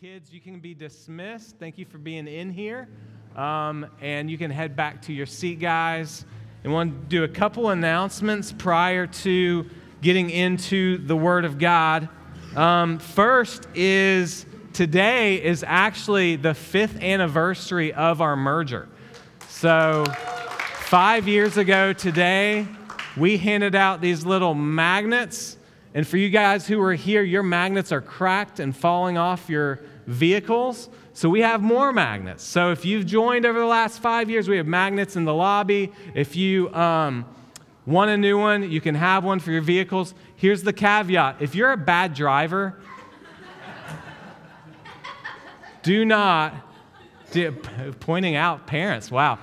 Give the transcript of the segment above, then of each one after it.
Kids, you can be dismissed. Thank you for being in here. Um, and you can head back to your seat, guys. And want to do a couple announcements prior to getting into the Word of God. Um, first is today is actually the fifth anniversary of our merger. So, five years ago today, we handed out these little magnets. And for you guys who are here, your magnets are cracked and falling off your vehicles. So we have more magnets. So if you've joined over the last five years, we have magnets in the lobby. If you um, want a new one, you can have one for your vehicles. Here's the caveat if you're a bad driver, do not, do, pointing out parents, wow.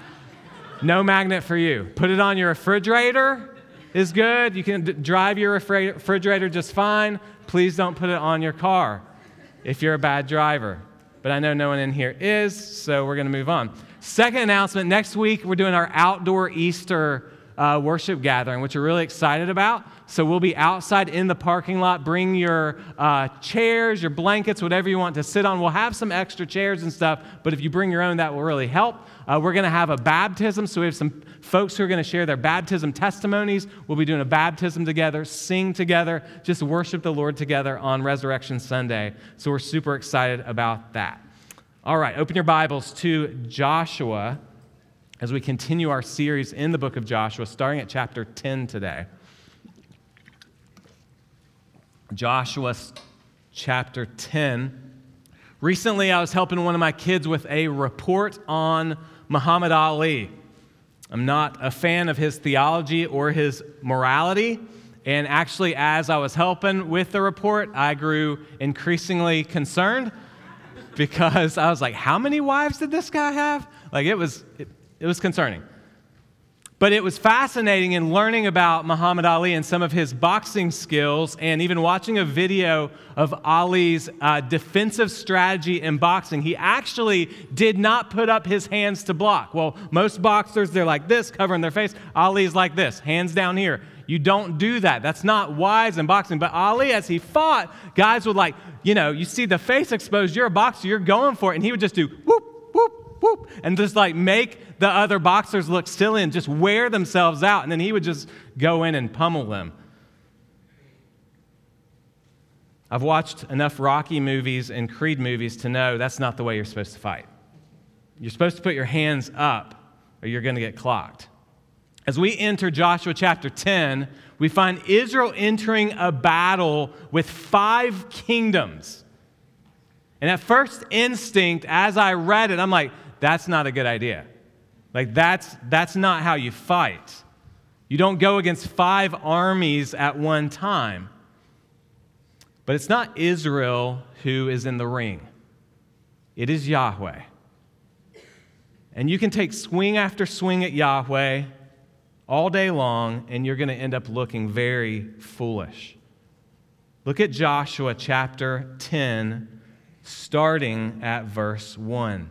No magnet for you. Put it on your refrigerator is good. You can d- drive your refrigerator just fine. Please don't put it on your car if you're a bad driver. But I know no one in here is, so we're going to move on. Second announcement next week, we're doing our outdoor Easter uh, worship gathering, which we're really excited about. So we'll be outside in the parking lot. Bring your uh, chairs, your blankets, whatever you want to sit on. We'll have some extra chairs and stuff, but if you bring your own, that will really help. Uh, we're going to have a baptism, so we have some folks who are going to share their baptism testimonies. We'll be doing a baptism together, sing together, just worship the Lord together on Resurrection Sunday. So we're super excited about that. All right, open your Bibles to Joshua as we continue our series in the book of Joshua, starting at chapter 10 today. Joshua chapter 10. Recently, I was helping one of my kids with a report on Muhammad Ali. I'm not a fan of his theology or his morality. And actually, as I was helping with the report, I grew increasingly concerned because I was like, how many wives did this guy have? Like, it was, it, it was concerning. But it was fascinating in learning about Muhammad Ali and some of his boxing skills, and even watching a video of Ali's uh, defensive strategy in boxing. He actually did not put up his hands to block. Well, most boxers, they're like this, covering their face. Ali's like this, hands down here. You don't do that. That's not wise in boxing. But Ali, as he fought, guys would like, you know, you see the face exposed, you're a boxer, you're going for it. And he would just do whoop, whoop, whoop, and just like make the other boxers look silly and just wear themselves out. And then he would just go in and pummel them. I've watched enough Rocky movies and Creed movies to know that's not the way you're supposed to fight. You're supposed to put your hands up or you're going to get clocked. As we enter Joshua chapter 10, we find Israel entering a battle with five kingdoms. And at first instinct, as I read it, I'm like, that's not a good idea. Like, that's, that's not how you fight. You don't go against five armies at one time. But it's not Israel who is in the ring, it is Yahweh. And you can take swing after swing at Yahweh all day long, and you're going to end up looking very foolish. Look at Joshua chapter 10, starting at verse 1.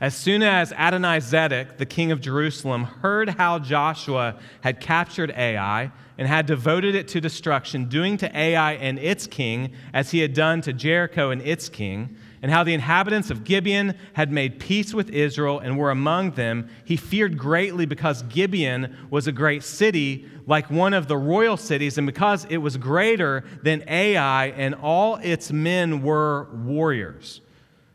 As soon as Adonizedek, the king of Jerusalem, heard how Joshua had captured Ai and had devoted it to destruction, doing to Ai and its king as he had done to Jericho and its king, and how the inhabitants of Gibeon had made peace with Israel and were among them, he feared greatly because Gibeon was a great city, like one of the royal cities, and because it was greater than Ai, and all its men were warriors.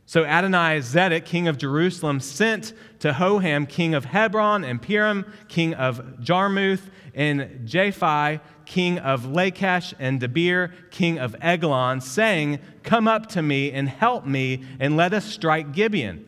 So Adonai Zedek, king of Jerusalem, sent to Hoham, king of Hebron, and Piram, king of Jarmuth, and Japhia, king of Lachish, and Debir, king of Eglon, saying, Come up to me and help me, and let us strike Gibeon.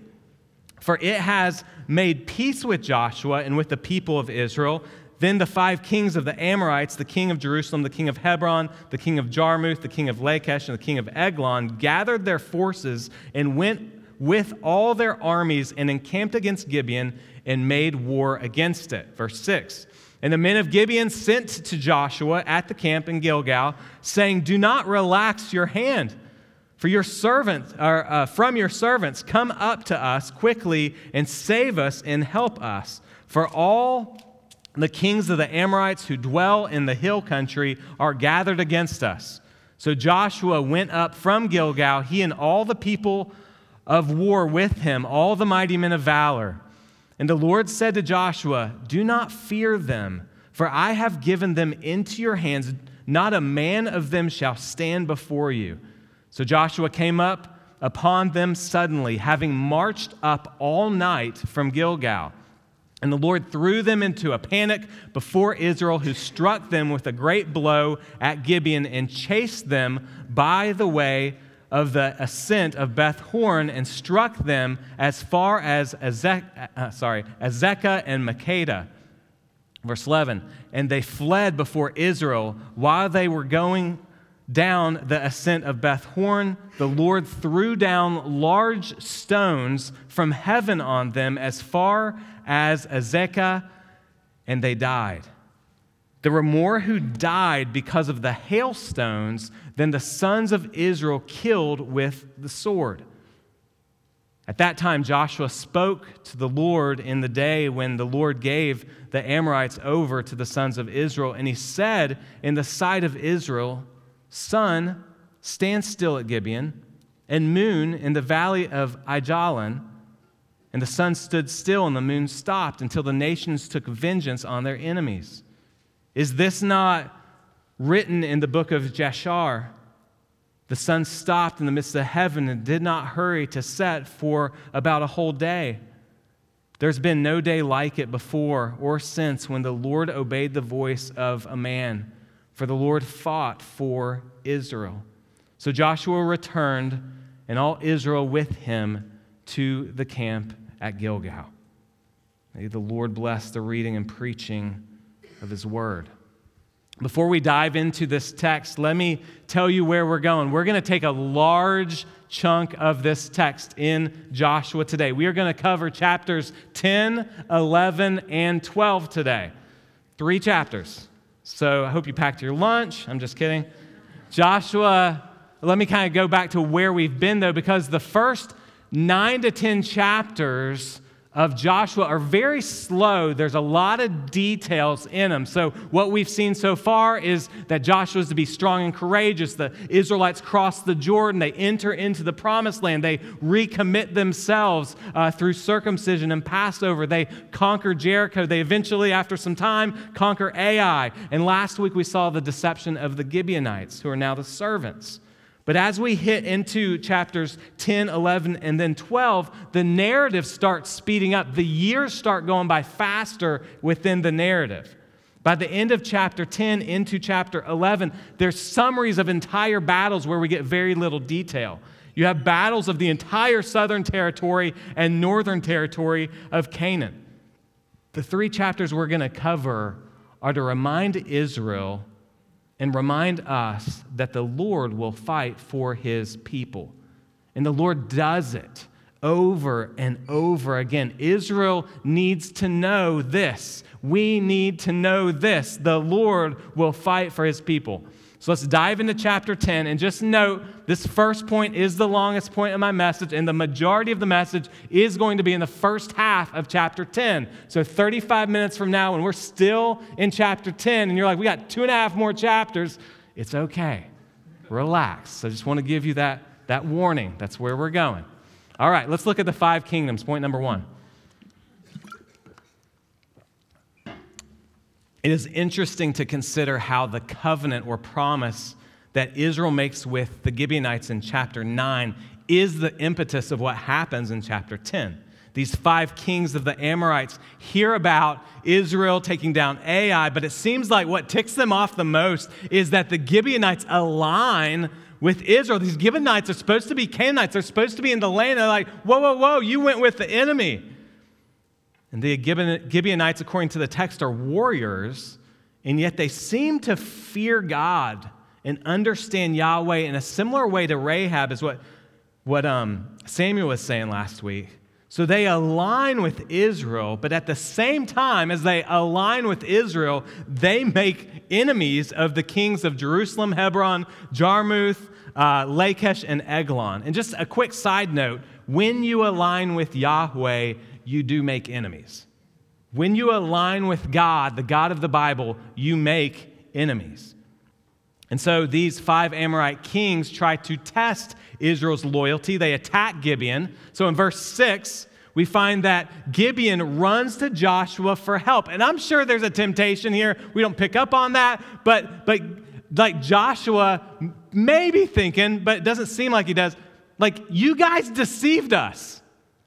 For it has made peace with Joshua and with the people of Israel. Then the five kings of the Amorites, the king of Jerusalem, the king of Hebron, the king of Jarmuth, the king of Lachish, and the king of Eglon, gathered their forces and went with all their armies and encamped against Gibeon and made war against it. Verse 6. And the men of Gibeon sent to Joshua at the camp in Gilgal, saying, Do not relax your hand. For your servants, or, uh, from your servants, come up to us quickly and save us and help us. For all the kings of the Amorites who dwell in the hill country are gathered against us. So Joshua went up from Gilgal, he and all the people of war with him, all the mighty men of valor. And the Lord said to Joshua, Do not fear them, for I have given them into your hands. Not a man of them shall stand before you. So Joshua came up upon them suddenly, having marched up all night from Gilgal. And the Lord threw them into a panic before Israel, who struck them with a great blow at Gibeon and chased them by the way of the ascent of Beth Horon and struck them as far as Azek, uh, Azekah and Makkedah. Verse 11, and they fled before Israel while they were going down the ascent of Beth Horon, the Lord threw down large stones from heaven on them as far as Azekah, and they died. There were more who died because of the hailstones than the sons of Israel killed with the sword. At that time, Joshua spoke to the Lord in the day when the Lord gave the Amorites over to the sons of Israel, and he said in the sight of Israel, Sun, stand still at Gibeon, and moon in the valley of Aijalon. And the sun stood still, and the moon stopped until the nations took vengeance on their enemies. Is this not written in the book of Jashar? The sun stopped in the midst of heaven and did not hurry to set for about a whole day. There's been no day like it before or since when the Lord obeyed the voice of a man for the Lord fought for Israel. So Joshua returned, and all Israel with him to the camp at Gilgal. May the Lord bless the reading and preaching of his word. Before we dive into this text, let me tell you where we're going. We're going to take a large chunk of this text in Joshua today. We are going to cover chapters 10, 11, and 12 today. Three chapters. So I hope you packed your lunch. I'm just kidding. Joshua, let me kind of go back to where we've been though, because the first nine to 10 chapters of Joshua are very slow. There's a lot of details in them. So, what we've seen so far is that Joshua is to be strong and courageous. The Israelites cross the Jordan, they enter into the promised land, they recommit themselves uh, through circumcision and Passover. They conquer Jericho. They eventually, after some time, conquer Ai. And last week we saw the deception of the Gibeonites, who are now the servants. But as we hit into chapters 10, 11, and then 12, the narrative starts speeding up. The years start going by faster within the narrative. By the end of chapter 10 into chapter 11, there's summaries of entire battles where we get very little detail. You have battles of the entire southern territory and northern territory of Canaan. The three chapters we're going to cover are to remind Israel and remind us that the Lord will fight for his people. And the Lord does it over and over again. Israel needs to know this. We need to know this. The Lord will fight for his people. So let's dive into chapter 10 and just note this first point is the longest point of my message, and the majority of the message is going to be in the first half of chapter 10. So 35 minutes from now, when we're still in chapter 10, and you're like, we got two and a half more chapters, it's okay. Relax. I just want to give you that, that warning. That's where we're going. All right, let's look at the five kingdoms. Point number one. It is interesting to consider how the covenant or promise that Israel makes with the Gibeonites in chapter 9 is the impetus of what happens in chapter 10. These five kings of the Amorites hear about Israel taking down Ai, but it seems like what ticks them off the most is that the Gibeonites align with Israel. These Gibeonites are supposed to be Canaanites, they're supposed to be in the land. They're like, whoa, whoa, whoa, you went with the enemy. And the Gibeonites, according to the text, are warriors, and yet they seem to fear God and understand Yahweh in a similar way to Rahab, is what, what um, Samuel was saying last week. So they align with Israel, but at the same time as they align with Israel, they make enemies of the kings of Jerusalem, Hebron, Jarmuth, uh, Lachish, and Eglon. And just a quick side note when you align with Yahweh, you do make enemies. When you align with God, the God of the Bible, you make enemies. And so these five Amorite kings try to test Israel's loyalty. They attack Gibeon. So in verse 6, we find that Gibeon runs to Joshua for help. And I'm sure there's a temptation here. We don't pick up on that, but but like Joshua may be thinking, but it doesn't seem like he does, like you guys deceived us.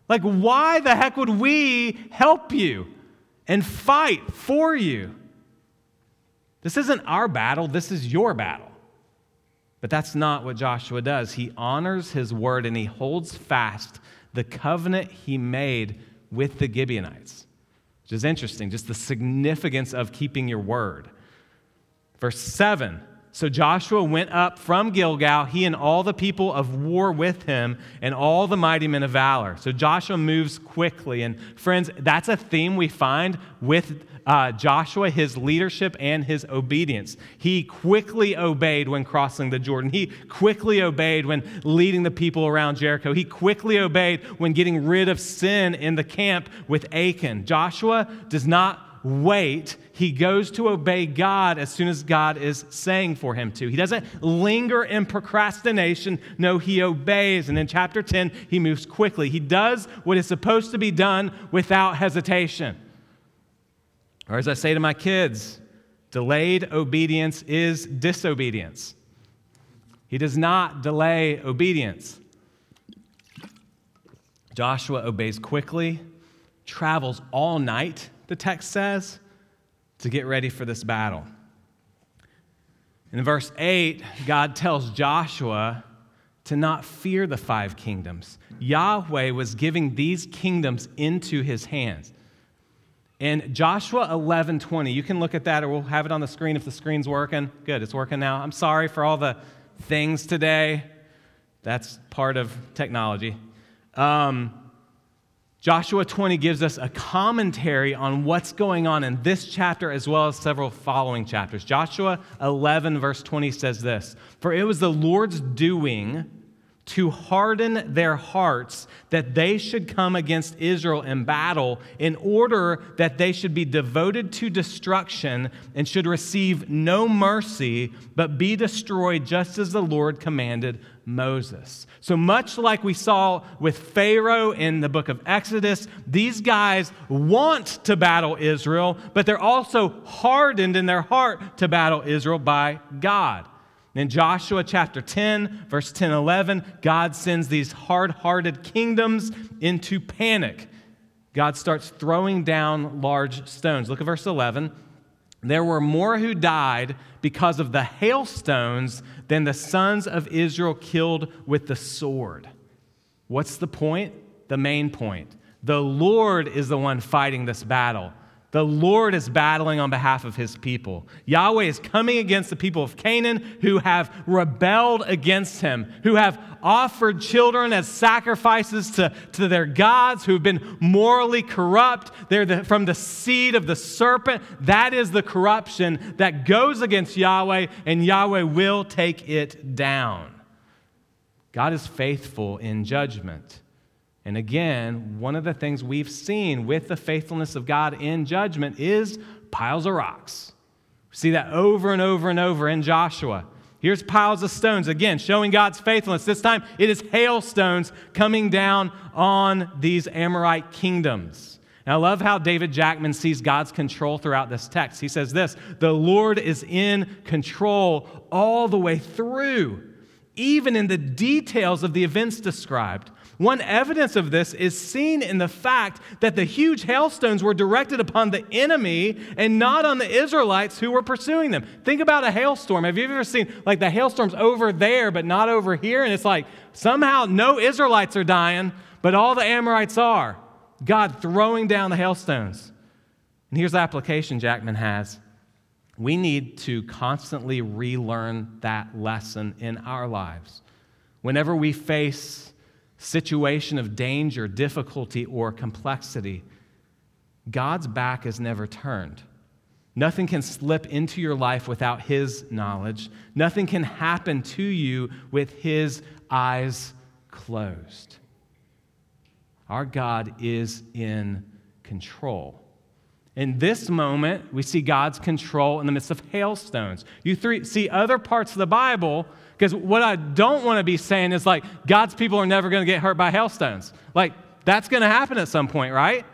Like why the heck would we help you and fight for you? This isn't our battle, this is your battle. But that's not what Joshua does. He honors his word and he holds fast the covenant he made with the Gibeonites, which is interesting, just the significance of keeping your word. Verse 7 So Joshua went up from Gilgal, he and all the people of war with him, and all the mighty men of valor. So Joshua moves quickly. And friends, that's a theme we find with uh, Joshua, his leadership and his obedience. He quickly obeyed when crossing the Jordan. He quickly obeyed when leading the people around Jericho. He quickly obeyed when getting rid of sin in the camp with Achan. Joshua does not wait. He goes to obey God as soon as God is saying for him to. He doesn't linger in procrastination. No, he obeys. And in chapter 10, he moves quickly. He does what is supposed to be done without hesitation. Or as I say to my kids, delayed obedience is disobedience. He does not delay obedience. Joshua obeys quickly, travels all night, the text says, to get ready for this battle. In verse 8, God tells Joshua to not fear the five kingdoms. Yahweh was giving these kingdoms into his hands. In Joshua 11 20, you can look at that or we'll have it on the screen if the screen's working. Good, it's working now. I'm sorry for all the things today. That's part of technology. Um, Joshua 20 gives us a commentary on what's going on in this chapter as well as several following chapters. Joshua 11, verse 20 says this For it was the Lord's doing to harden their hearts that they should come against Israel in battle in order that they should be devoted to destruction and should receive no mercy but be destroyed just as the Lord commanded Moses. So much like we saw with Pharaoh in the book of Exodus, these guys want to battle Israel, but they're also hardened in their heart to battle Israel by God. In Joshua chapter 10, verse 10 11, God sends these hard hearted kingdoms into panic. God starts throwing down large stones. Look at verse 11. There were more who died because of the hailstones than the sons of Israel killed with the sword. What's the point? The main point. The Lord is the one fighting this battle. The Lord is battling on behalf of his people. Yahweh is coming against the people of Canaan who have rebelled against him, who have offered children as sacrifices to, to their gods, who have been morally corrupt. They're the, from the seed of the serpent. That is the corruption that goes against Yahweh, and Yahweh will take it down. God is faithful in judgment. And again, one of the things we've seen with the faithfulness of God in judgment is piles of rocks. We see that over and over and over in Joshua. Here's piles of stones, again, showing God's faithfulness. This time it is hailstones coming down on these Amorite kingdoms. I love how David Jackman sees God's control throughout this text. He says this The Lord is in control all the way through, even in the details of the events described. One evidence of this is seen in the fact that the huge hailstones were directed upon the enemy and not on the Israelites who were pursuing them. Think about a hailstorm. Have you ever seen like the hailstorms over there but not over here? And it's like somehow no Israelites are dying, but all the Amorites are. God throwing down the hailstones. And here's the application Jackman has. We need to constantly relearn that lesson in our lives. Whenever we face situation of danger, difficulty, or complexity, God's back is never turned. Nothing can slip into your life without His knowledge. Nothing can happen to you with His eyes closed. Our God is in control. In this moment, we see God's control in the midst of hailstones. You three, see other parts of the Bible, because what I don't want to be saying is like God's people are never going to get hurt by hailstones. Like, that's going to happen at some point, right?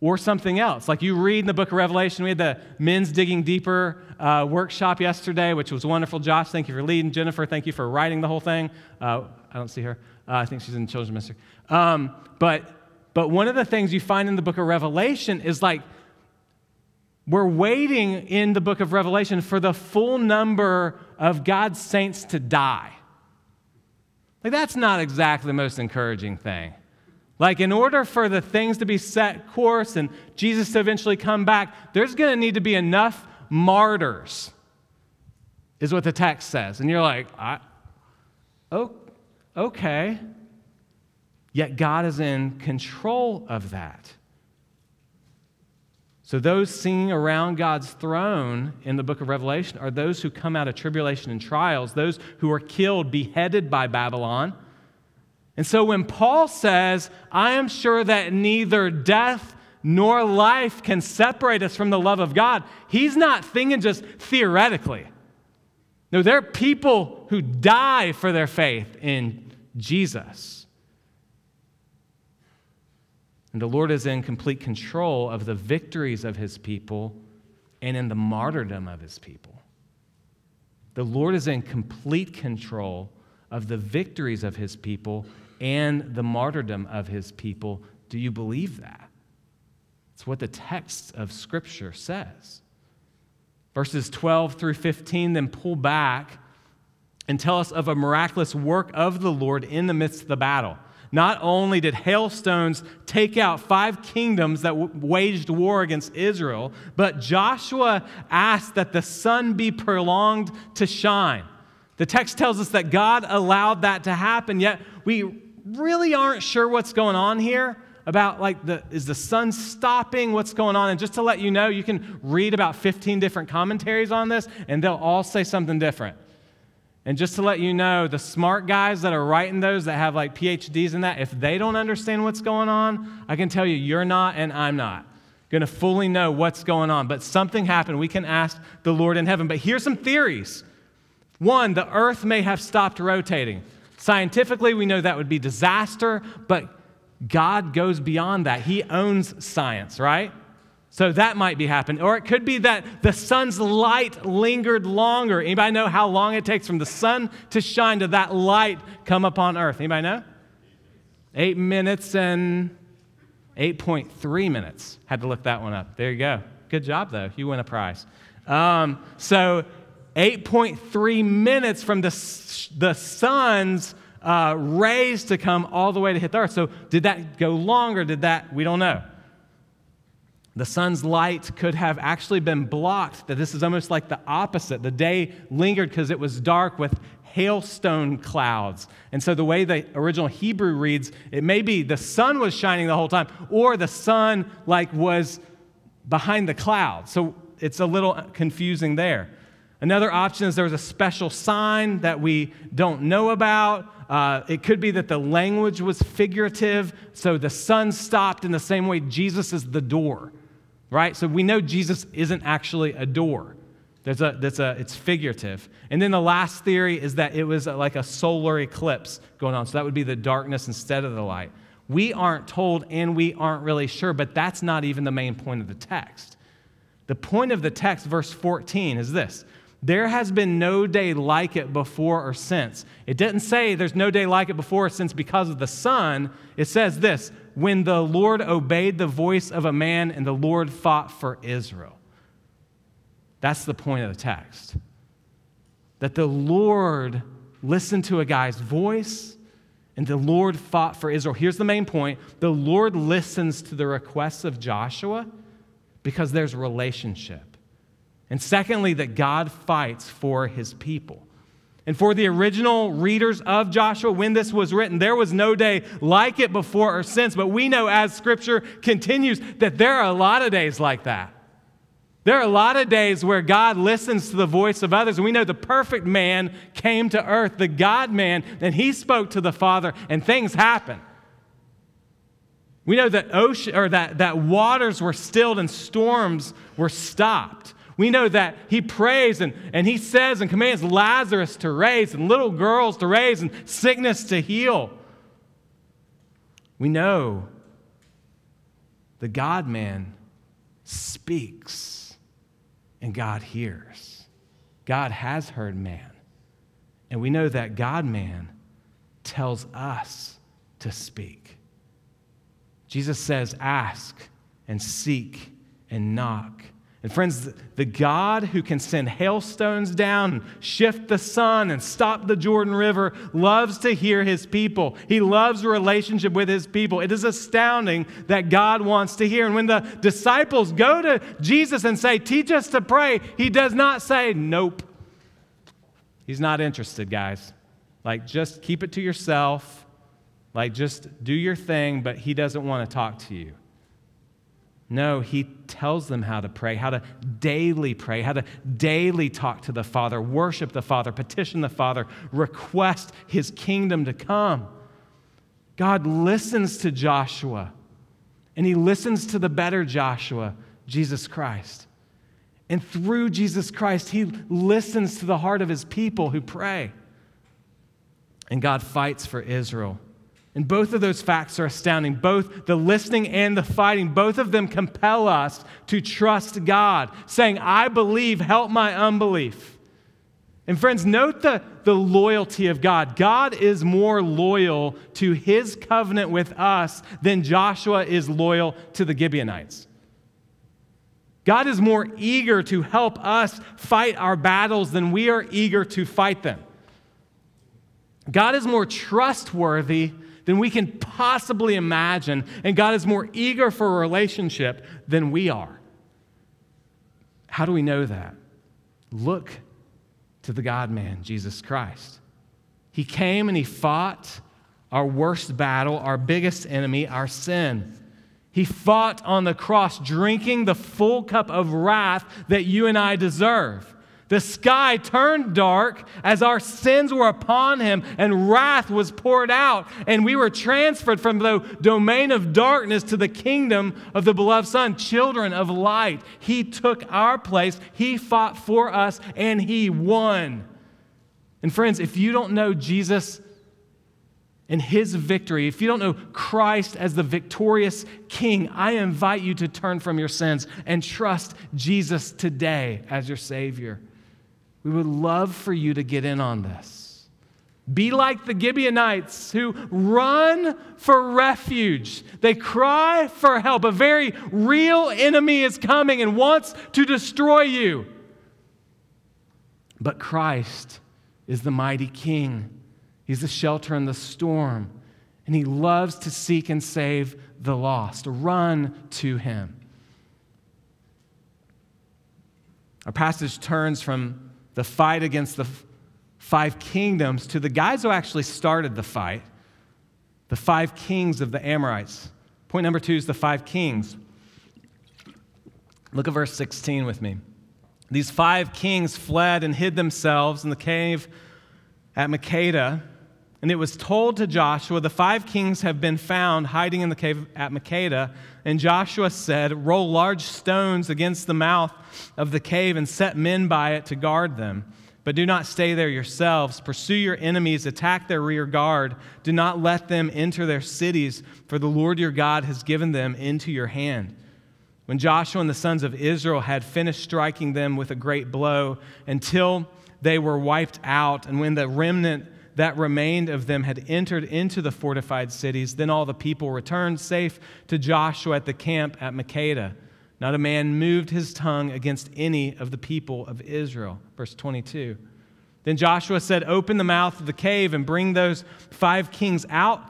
Or something else. Like you read in the book of Revelation, we had the men's digging deeper uh, workshop yesterday, which was wonderful. Josh, thank you for leading. Jennifer, thank you for writing the whole thing. Uh, I don't see her. Uh, I think she's in children's ministry. Um, but but one of the things you find in the book of Revelation is like we're waiting in the book of Revelation for the full number of God's saints to die. Like, that's not exactly the most encouraging thing. Like, in order for the things to be set course and Jesus to eventually come back, there's going to need to be enough martyrs, is what the text says. And you're like, oh, okay. Yet God is in control of that. So, those singing around God's throne in the book of Revelation are those who come out of tribulation and trials, those who are killed, beheaded by Babylon. And so, when Paul says, I am sure that neither death nor life can separate us from the love of God, he's not thinking just theoretically. No, there are people who die for their faith in Jesus. And the Lord is in complete control of the victories of his people and in the martyrdom of his people. The Lord is in complete control of the victories of his people and the martyrdom of his people. Do you believe that? It's what the text of Scripture says. Verses 12 through 15 then pull back and tell us of a miraculous work of the Lord in the midst of the battle. Not only did hailstones take out five kingdoms that w- waged war against Israel, but Joshua asked that the sun be prolonged to shine. The text tells us that God allowed that to happen, yet we really aren't sure what's going on here about like the is the sun stopping? What's going on? And just to let you know you can read about 15 different commentaries on this and they'll all say something different and just to let you know, the smart guys that are writing those that have like PhDs in that, if they don't understand what's going on, I can tell you, you're not and I'm not going to fully know what's going on. But something happened. We can ask the Lord in heaven. But here's some theories. One, the earth may have stopped rotating. Scientifically, we know that would be disaster, but God goes beyond that. He owns science, right? So that might be happening. Or it could be that the sun's light lingered longer. Anybody know how long it takes from the sun to shine to that light come upon earth? Anybody know? Eight minutes and 8.3 minutes. Had to look that one up. There you go. Good job, though. You win a prize. Um, so 8.3 minutes from the, the sun's uh, rays to come all the way to hit the earth. So did that go longer? Did that? We don't know. The sun's light could have actually been blocked, that this is almost like the opposite. The day lingered because it was dark with hailstone clouds. And so the way the original Hebrew reads, it may be the sun was shining the whole time, or the sun like was behind the clouds. So it's a little confusing there. Another option is there was a special sign that we don't know about. Uh, it could be that the language was figurative, so the sun stopped in the same way Jesus is the door right? So we know Jesus isn't actually a door. There's a, that's a, it's figurative. And then the last theory is that it was like a solar eclipse going on. So that would be the darkness instead of the light. We aren't told and we aren't really sure, but that's not even the main point of the text. The point of the text, verse 14, is this There has been no day like it before or since. It didn't say there's no day like it before or since because of the sun. It says this when the Lord obeyed the voice of a man and the Lord fought for Israel. That's the point of the text. That the Lord listened to a guy's voice and the Lord fought for Israel. Here's the main point the Lord listens to the requests of Joshua because there's relationship. And secondly, that God fights for his people. And for the original readers of Joshua, when this was written, there was no day like it before or since. But we know as Scripture continues that there are a lot of days like that. There are a lot of days where God listens to the voice of others. We know the perfect man came to earth, the God man, and he spoke to the Father, and things happen. We know that ocean or that, that waters were stilled and storms were stopped. We know that he prays and, and he says and commands Lazarus to raise and little girls to raise and sickness to heal. We know the God man speaks and God hears. God has heard man. And we know that God man tells us to speak. Jesus says, Ask and seek and knock. And friends, the God who can send hailstones down, shift the sun, and stop the Jordan River loves to hear his people. He loves relationship with his people. It is astounding that God wants to hear. And when the disciples go to Jesus and say, Teach us to pray, he does not say, Nope. He's not interested, guys. Like, just keep it to yourself. Like, just do your thing, but he doesn't want to talk to you. No, he tells them how to pray, how to daily pray, how to daily talk to the Father, worship the Father, petition the Father, request his kingdom to come. God listens to Joshua, and he listens to the better Joshua, Jesus Christ. And through Jesus Christ, he listens to the heart of his people who pray. And God fights for Israel. And both of those facts are astounding. Both the listening and the fighting, both of them compel us to trust God, saying, I believe, help my unbelief. And friends, note the, the loyalty of God. God is more loyal to his covenant with us than Joshua is loyal to the Gibeonites. God is more eager to help us fight our battles than we are eager to fight them. God is more trustworthy than we can possibly imagine, and God is more eager for a relationship than we are. How do we know that? Look to the God man, Jesus Christ. He came and he fought our worst battle, our biggest enemy, our sin. He fought on the cross, drinking the full cup of wrath that you and I deserve. The sky turned dark as our sins were upon him, and wrath was poured out. And we were transferred from the domain of darkness to the kingdom of the beloved Son, children of light. He took our place, he fought for us, and he won. And friends, if you don't know Jesus and his victory, if you don't know Christ as the victorious King, I invite you to turn from your sins and trust Jesus today as your Savior. We would love for you to get in on this. Be like the Gibeonites who run for refuge. They cry for help. A very real enemy is coming and wants to destroy you. But Christ is the mighty King. He's the shelter in the storm, and He loves to seek and save the lost. Run to Him. Our passage turns from the fight against the five kingdoms to the guys who actually started the fight, the five kings of the Amorites. Point number two is the five kings. Look at verse 16 with me. These five kings fled and hid themselves in the cave at Makkedah. And it was told to Joshua, The five kings have been found hiding in the cave at Makkedah. And Joshua said, Roll large stones against the mouth of the cave and set men by it to guard them. But do not stay there yourselves. Pursue your enemies, attack their rear guard. Do not let them enter their cities, for the Lord your God has given them into your hand. When Joshua and the sons of Israel had finished striking them with a great blow until they were wiped out, and when the remnant that remained of them had entered into the fortified cities, then all the people returned safe to Joshua at the camp at Makkedah. Not a man moved his tongue against any of the people of Israel. Verse 22. Then Joshua said, Open the mouth of the cave and bring those five kings out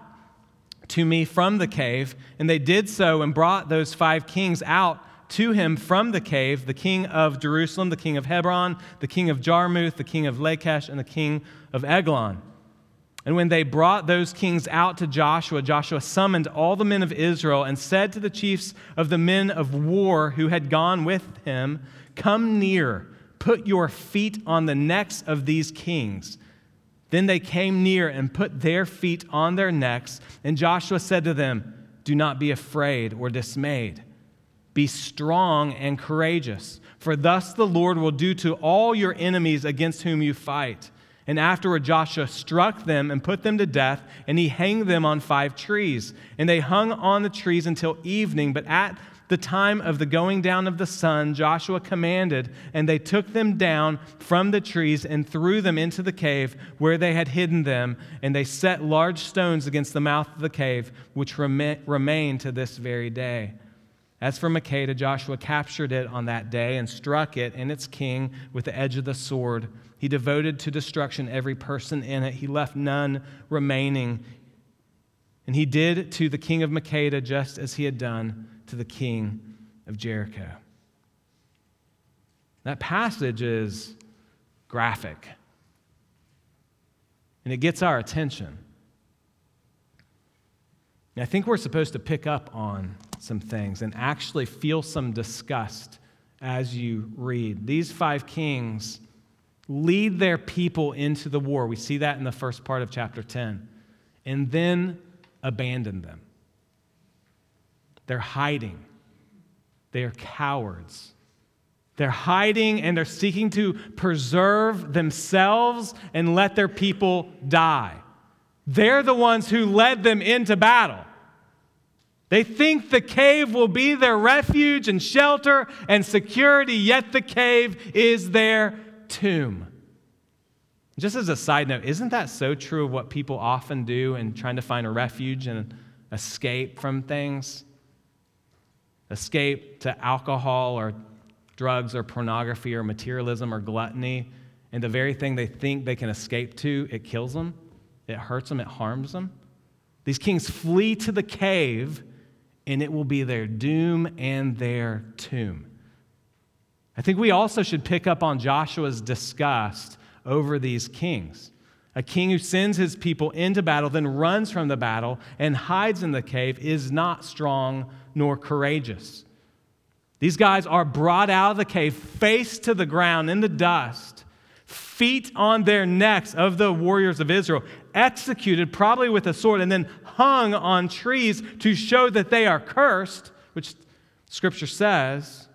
to me from the cave. And they did so and brought those five kings out to him from the cave the king of Jerusalem, the king of Hebron, the king of Jarmuth, the king of Lachish, and the king of Eglon. And when they brought those kings out to Joshua, Joshua summoned all the men of Israel and said to the chiefs of the men of war who had gone with him, Come near, put your feet on the necks of these kings. Then they came near and put their feet on their necks. And Joshua said to them, Do not be afraid or dismayed. Be strong and courageous, for thus the Lord will do to all your enemies against whom you fight. And afterward, Joshua struck them and put them to death, and he hanged them on five trees. And they hung on the trees until evening. But at the time of the going down of the sun, Joshua commanded, and they took them down from the trees and threw them into the cave where they had hidden them. And they set large stones against the mouth of the cave, which remain to this very day. As for Makkedah, Joshua captured it on that day and struck it and its king with the edge of the sword. He devoted to destruction every person in it, he left none remaining. And he did to the king of Makkedah just as he had done to the king of Jericho. That passage is graphic, and it gets our attention. And I think we're supposed to pick up on some things and actually feel some disgust as you read. These five kings lead their people into the war. We see that in the first part of chapter 10, and then abandon them. They're hiding, they are cowards. They're hiding and they're seeking to preserve themselves and let their people die. They're the ones who led them into battle. They think the cave will be their refuge and shelter and security, yet the cave is their tomb. Just as a side note, isn't that so true of what people often do in trying to find a refuge and escape from things? Escape to alcohol or drugs or pornography or materialism or gluttony. And the very thing they think they can escape to, it kills them. It hurts them, it harms them. These kings flee to the cave, and it will be their doom and their tomb. I think we also should pick up on Joshua's disgust over these kings. A king who sends his people into battle, then runs from the battle and hides in the cave, is not strong nor courageous. These guys are brought out of the cave, face to the ground in the dust, feet on their necks of the warriors of Israel, executed probably with a sword, and then hung on trees to show that they are cursed, which scripture says.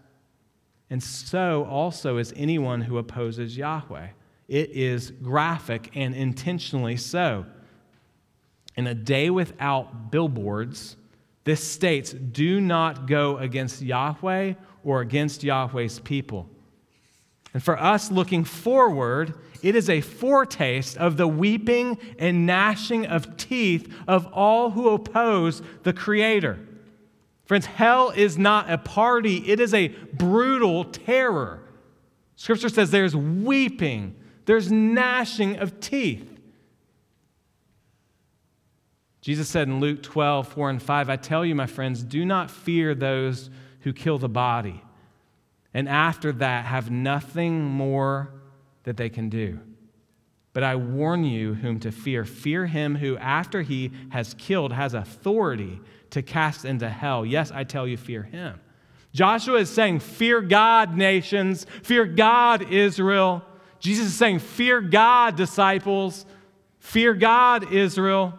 And so also is anyone who opposes Yahweh. It is graphic and intentionally so. In a day without billboards, this states do not go against Yahweh or against Yahweh's people. And for us looking forward, it is a foretaste of the weeping and gnashing of teeth of all who oppose the Creator. Friends, hell is not a party, it is a brutal terror. Scripture says there's weeping, there's gnashing of teeth. Jesus said in Luke 12, 4 and 5, I tell you, my friends, do not fear those who kill the body and after that have nothing more that they can do. But I warn you whom to fear. Fear him who, after he has killed, has authority to cast into hell. Yes, I tell you, fear him. Joshua is saying, Fear God, nations. Fear God, Israel. Jesus is saying, Fear God, disciples. Fear God, Israel.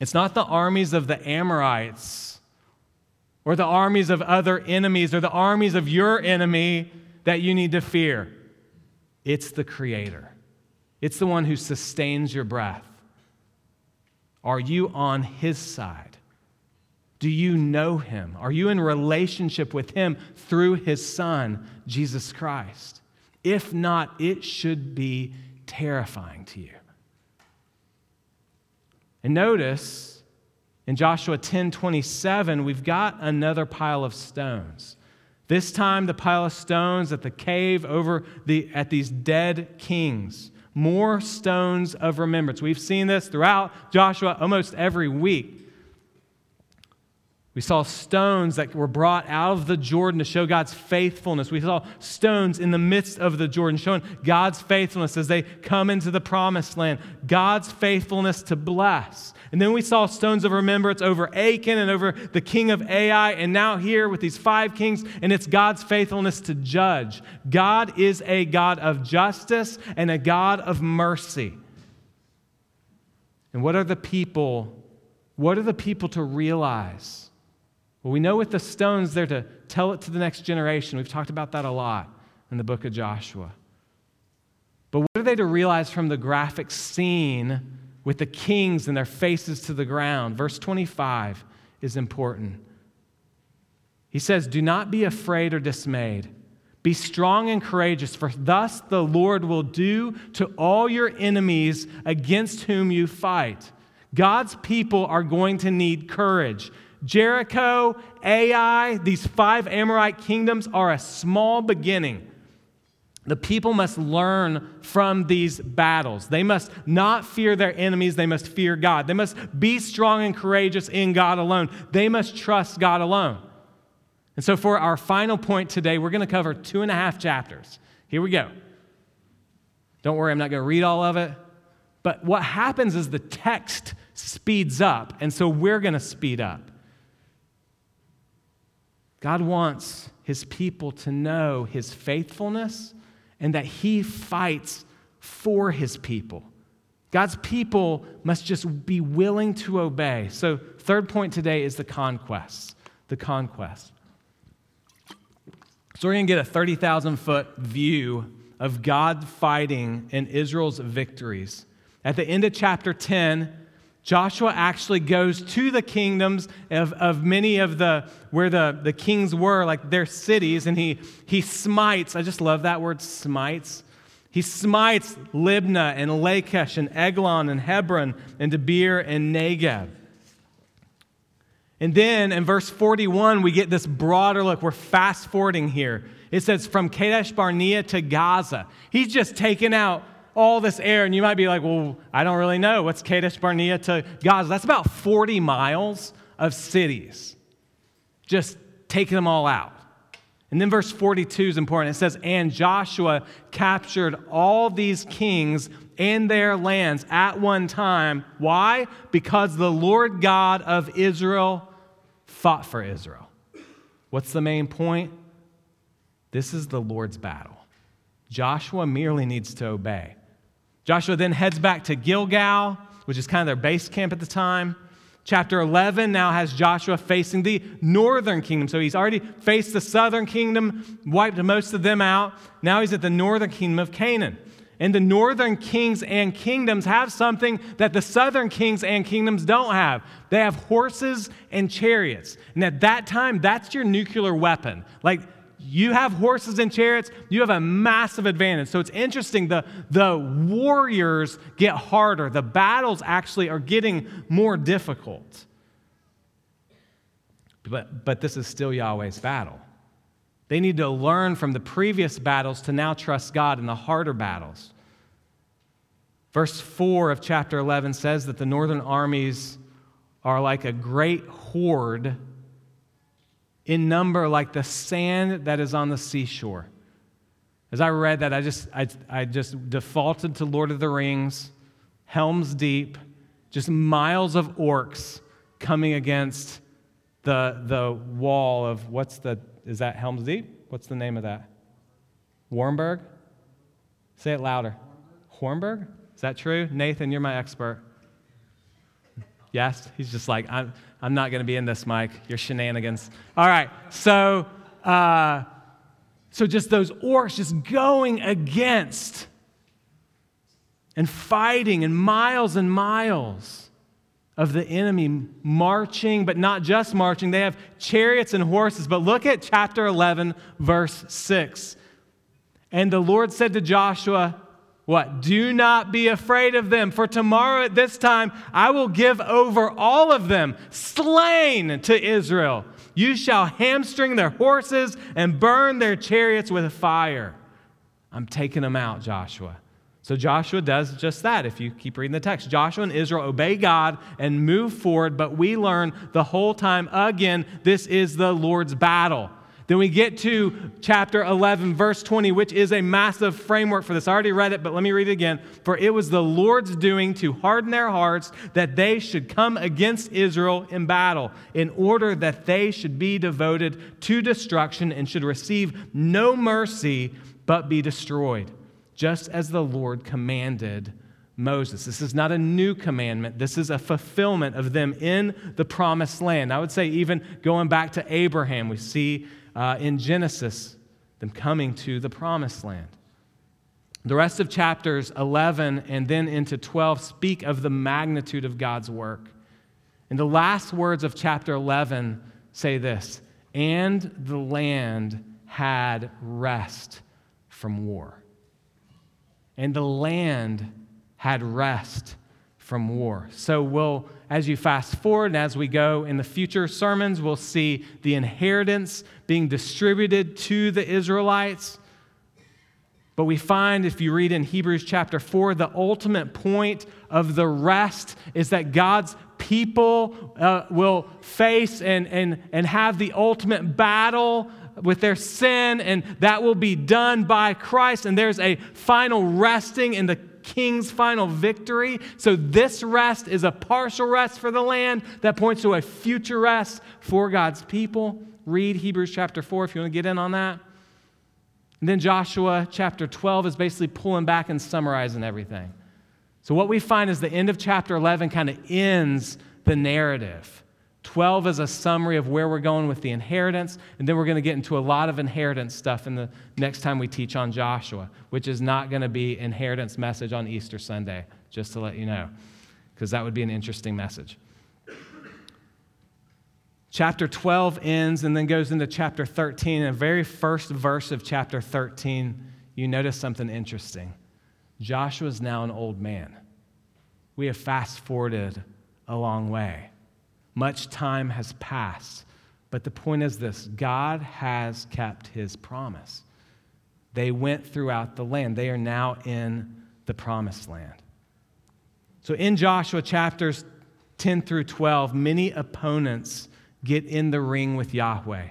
It's not the armies of the Amorites or the armies of other enemies or the armies of your enemy that you need to fear. It's the Creator, it's the one who sustains your breath. Are you on His side? Do you know Him? Are you in relationship with Him through His Son, Jesus Christ? If not, it should be terrifying to you. And notice, in Joshua 10 27, we've got another pile of stones. This time, the pile of stones at the cave over the, at these dead kings. More stones of remembrance. We've seen this throughout Joshua almost every week. We saw stones that were brought out of the Jordan to show God's faithfulness. We saw stones in the midst of the Jordan showing God's faithfulness as they come into the promised land, God's faithfulness to bless. And then we saw stones of remembrance over Achan and over the king of Ai, and now here with these five kings, and it's God's faithfulness to judge. God is a God of justice and a God of mercy. And what are the people What are the people to realize? Well, we know with the stones, they're to tell it to the next generation. We've talked about that a lot in the book of Joshua. But what are they to realize from the graphic scene with the kings and their faces to the ground? Verse 25 is important. He says, Do not be afraid or dismayed. Be strong and courageous, for thus the Lord will do to all your enemies against whom you fight. God's people are going to need courage. Jericho, Ai, these five Amorite kingdoms are a small beginning. The people must learn from these battles. They must not fear their enemies, they must fear God. They must be strong and courageous in God alone. They must trust God alone. And so, for our final point today, we're going to cover two and a half chapters. Here we go. Don't worry, I'm not going to read all of it. But what happens is the text speeds up, and so we're going to speed up. God wants his people to know his faithfulness and that he fights for his people. God's people must just be willing to obey. So, third point today is the conquest. The conquest. So, we're going to get a 30,000 foot view of God fighting and Israel's victories. At the end of chapter 10, Joshua actually goes to the kingdoms of, of many of the, where the, the kings were, like their cities, and he, he smites. I just love that word, smites. He smites Libnah and Lachish and Eglon and Hebron and Debir and Negeb. And then in verse 41, we get this broader look. We're fast forwarding here. It says, from Kadesh Barnea to Gaza. He's just taken out all this air, and you might be like, well, I don't really know. What's Kadesh Barnea to Gaza? That's about 40 miles of cities, just taking them all out. And then verse 42 is important. It says, And Joshua captured all these kings and their lands at one time. Why? Because the Lord God of Israel fought for Israel. What's the main point? This is the Lord's battle. Joshua merely needs to obey. Joshua then heads back to Gilgal, which is kind of their base camp at the time. Chapter 11 now has Joshua facing the northern kingdom. So he's already faced the southern kingdom, wiped most of them out. Now he's at the northern kingdom of Canaan. And the northern kings and kingdoms have something that the southern kings and kingdoms don't have. They have horses and chariots. And at that time, that's your nuclear weapon. Like you have horses and chariots, you have a massive advantage. So it's interesting, the, the warriors get harder, the battles actually are getting more difficult. But, but this is still Yahweh's battle. They need to learn from the previous battles to now trust God in the harder battles. Verse 4 of chapter 11 says that the northern armies are like a great horde in number like the sand that is on the seashore. As I read that, I just, I, I just defaulted to Lord of the Rings, Helm's Deep, just miles of orcs coming against the, the wall of what's the, is that Helm's Deep? What's the name of that? Warnburg? Say it louder. Hornburg? Is that true? Nathan, you're my expert. Yes? He's just like, I'm, I'm not going to be in this, Mike. Your shenanigans. All right. So, uh, so just those orcs just going against and fighting and miles and miles of the enemy marching, but not just marching. They have chariots and horses. But look at chapter 11, verse 6. And the Lord said to Joshua, what? Do not be afraid of them, for tomorrow at this time I will give over all of them, slain to Israel. You shall hamstring their horses and burn their chariots with fire. I'm taking them out, Joshua. So Joshua does just that if you keep reading the text. Joshua and Israel obey God and move forward, but we learn the whole time again, this is the Lord's battle. Then we get to chapter 11, verse 20, which is a massive framework for this. I already read it, but let me read it again. For it was the Lord's doing to harden their hearts that they should come against Israel in battle, in order that they should be devoted to destruction and should receive no mercy but be destroyed, just as the Lord commanded Moses. This is not a new commandment. This is a fulfillment of them in the promised land. I would say, even going back to Abraham, we see uh, in Genesis them coming to the promised land. The rest of chapters 11 and then into 12 speak of the magnitude of God's work. And the last words of chapter 11 say this And the land had rest from war. And the land had rest from war. So we'll, as you fast forward and as we go in the future sermons, we'll see the inheritance being distributed to the Israelites. But we find, if you read in Hebrews chapter 4, the ultimate point of the rest is that God's people uh, will face and, and, and have the ultimate battle with their sin, and that will be done by Christ. And there's a final resting in the king's final victory. So, this rest is a partial rest for the land that points to a future rest for God's people. Read Hebrews chapter 4 if you want to get in on that. And then Joshua chapter 12 is basically pulling back and summarizing everything. So, what we find is the end of chapter 11 kind of ends the narrative. 12 is a summary of where we're going with the inheritance, and then we're going to get into a lot of inheritance stuff in the next time we teach on Joshua, which is not going to be inheritance message on Easter Sunday, just to let you know, because that would be an interesting message. Chapter 12 ends and then goes into chapter 13. And the very first verse of chapter 13, you notice something interesting. Joshua is now an old man. We have fast forwarded a long way. Much time has passed. But the point is this God has kept his promise. They went throughout the land, they are now in the promised land. So in Joshua chapters 10 through 12, many opponents get in the ring with Yahweh.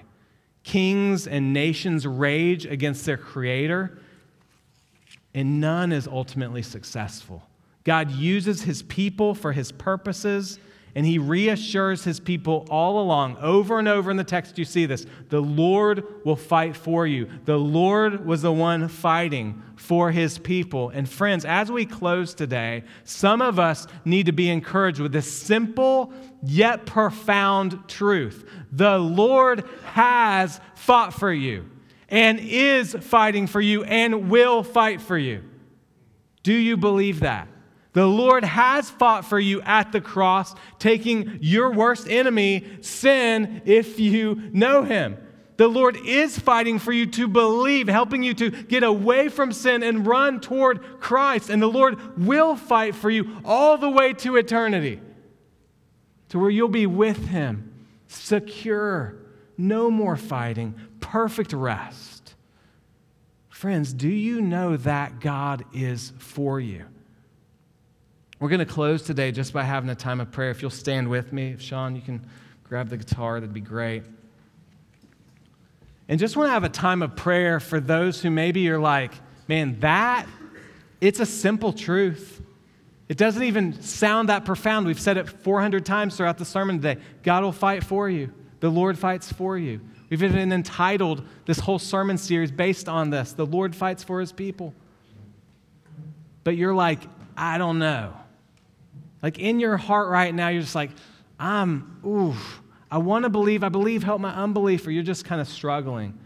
Kings and nations rage against their creator, and none is ultimately successful. God uses his people for his purposes and he reassures his people all along, over and over in the text, you see this. The Lord will fight for you. The Lord was the one fighting for his people. And friends, as we close today, some of us need to be encouraged with this simple yet profound truth. The Lord has fought for you and is fighting for you and will fight for you. Do you believe that? The Lord has fought for you at the cross, taking your worst enemy, sin, if you know him. The Lord is fighting for you to believe, helping you to get away from sin and run toward Christ. And the Lord will fight for you all the way to eternity, to where you'll be with Him, secure, no more fighting, perfect rest. Friends, do you know that God is for you? We're going to close today just by having a time of prayer. If you'll stand with me, if Sean, you can grab the guitar, that'd be great. And just want to have a time of prayer for those who maybe you're like, man, that, it's a simple truth. It doesn't even sound that profound. We've said it 400 times throughout the sermon today. God will fight for you, the Lord fights for you. We've even entitled this whole sermon series based on this The Lord fights for his people. But you're like, I don't know. Like in your heart right now, you're just like, I'm, ooh, I want to believe, I believe, help my unbelief, or you're just kind of struggling.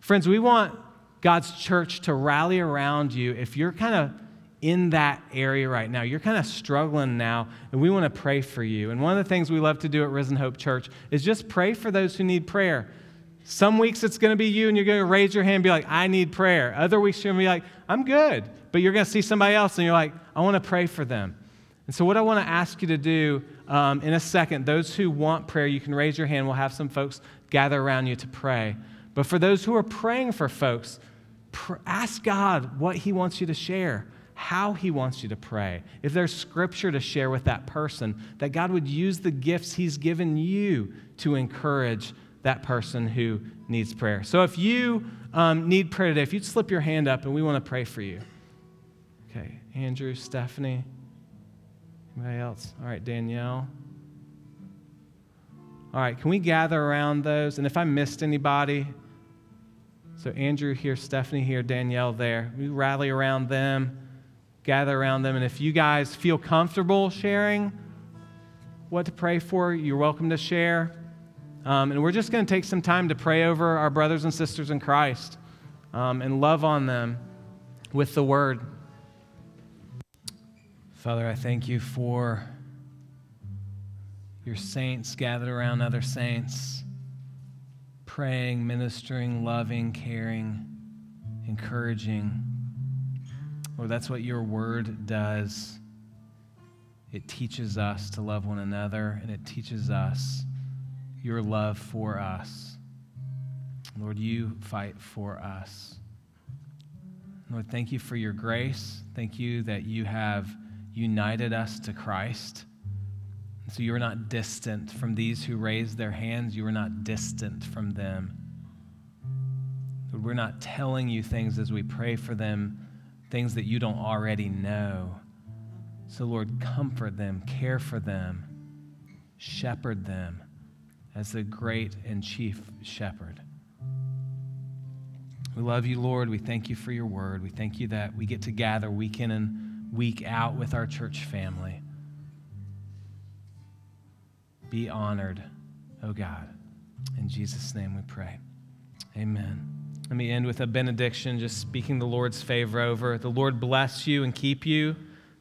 Friends, we want God's church to rally around you if you're kind of in that area right now. You're kind of struggling now, and we want to pray for you. And one of the things we love to do at Risen Hope Church is just pray for those who need prayer. Some weeks it's going to be you, and you're going to raise your hand and be like, I need prayer. Other weeks you're going to be like, I'm good. But you're going to see somebody else, and you're like, I want to pray for them. And so, what I want to ask you to do um, in a second, those who want prayer, you can raise your hand. We'll have some folks gather around you to pray. But for those who are praying for folks, pr- ask God what He wants you to share, how He wants you to pray. If there's scripture to share with that person, that God would use the gifts He's given you to encourage that person who needs prayer. So, if you um, need prayer today, if you'd slip your hand up and we want to pray for you. Okay, Andrew, Stephanie. Anybody else? All right, Danielle. All right, can we gather around those? And if I missed anybody, so Andrew here, Stephanie here, Danielle there, we rally around them. gather around them. And if you guys feel comfortable sharing what to pray for, you're welcome to share. Um, and we're just going to take some time to pray over our brothers and sisters in Christ um, and love on them with the word. Father, I thank you for your saints gathered around other saints, praying, ministering, loving, caring, encouraging. Lord, that's what your word does. It teaches us to love one another, and it teaches us your love for us. Lord, you fight for us. Lord, thank you for your grace. Thank you that you have united us to Christ. So you are not distant from these who raise their hands. You are not distant from them. We're not telling you things as we pray for them, things that you don't already know. So, Lord, comfort them, care for them, shepherd them as the great and chief shepherd. We love you, Lord. We thank you for your word. We thank you that we get to gather week in and week out with our church family. Be honored, oh God. In Jesus' name we pray. Amen. Let me end with a benediction, just speaking the Lord's favor over. The Lord bless you and keep you.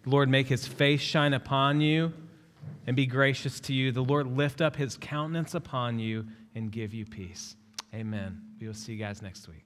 The Lord make his face shine upon you and be gracious to you. The Lord lift up his countenance upon you and give you peace. Amen. We will see you guys next week.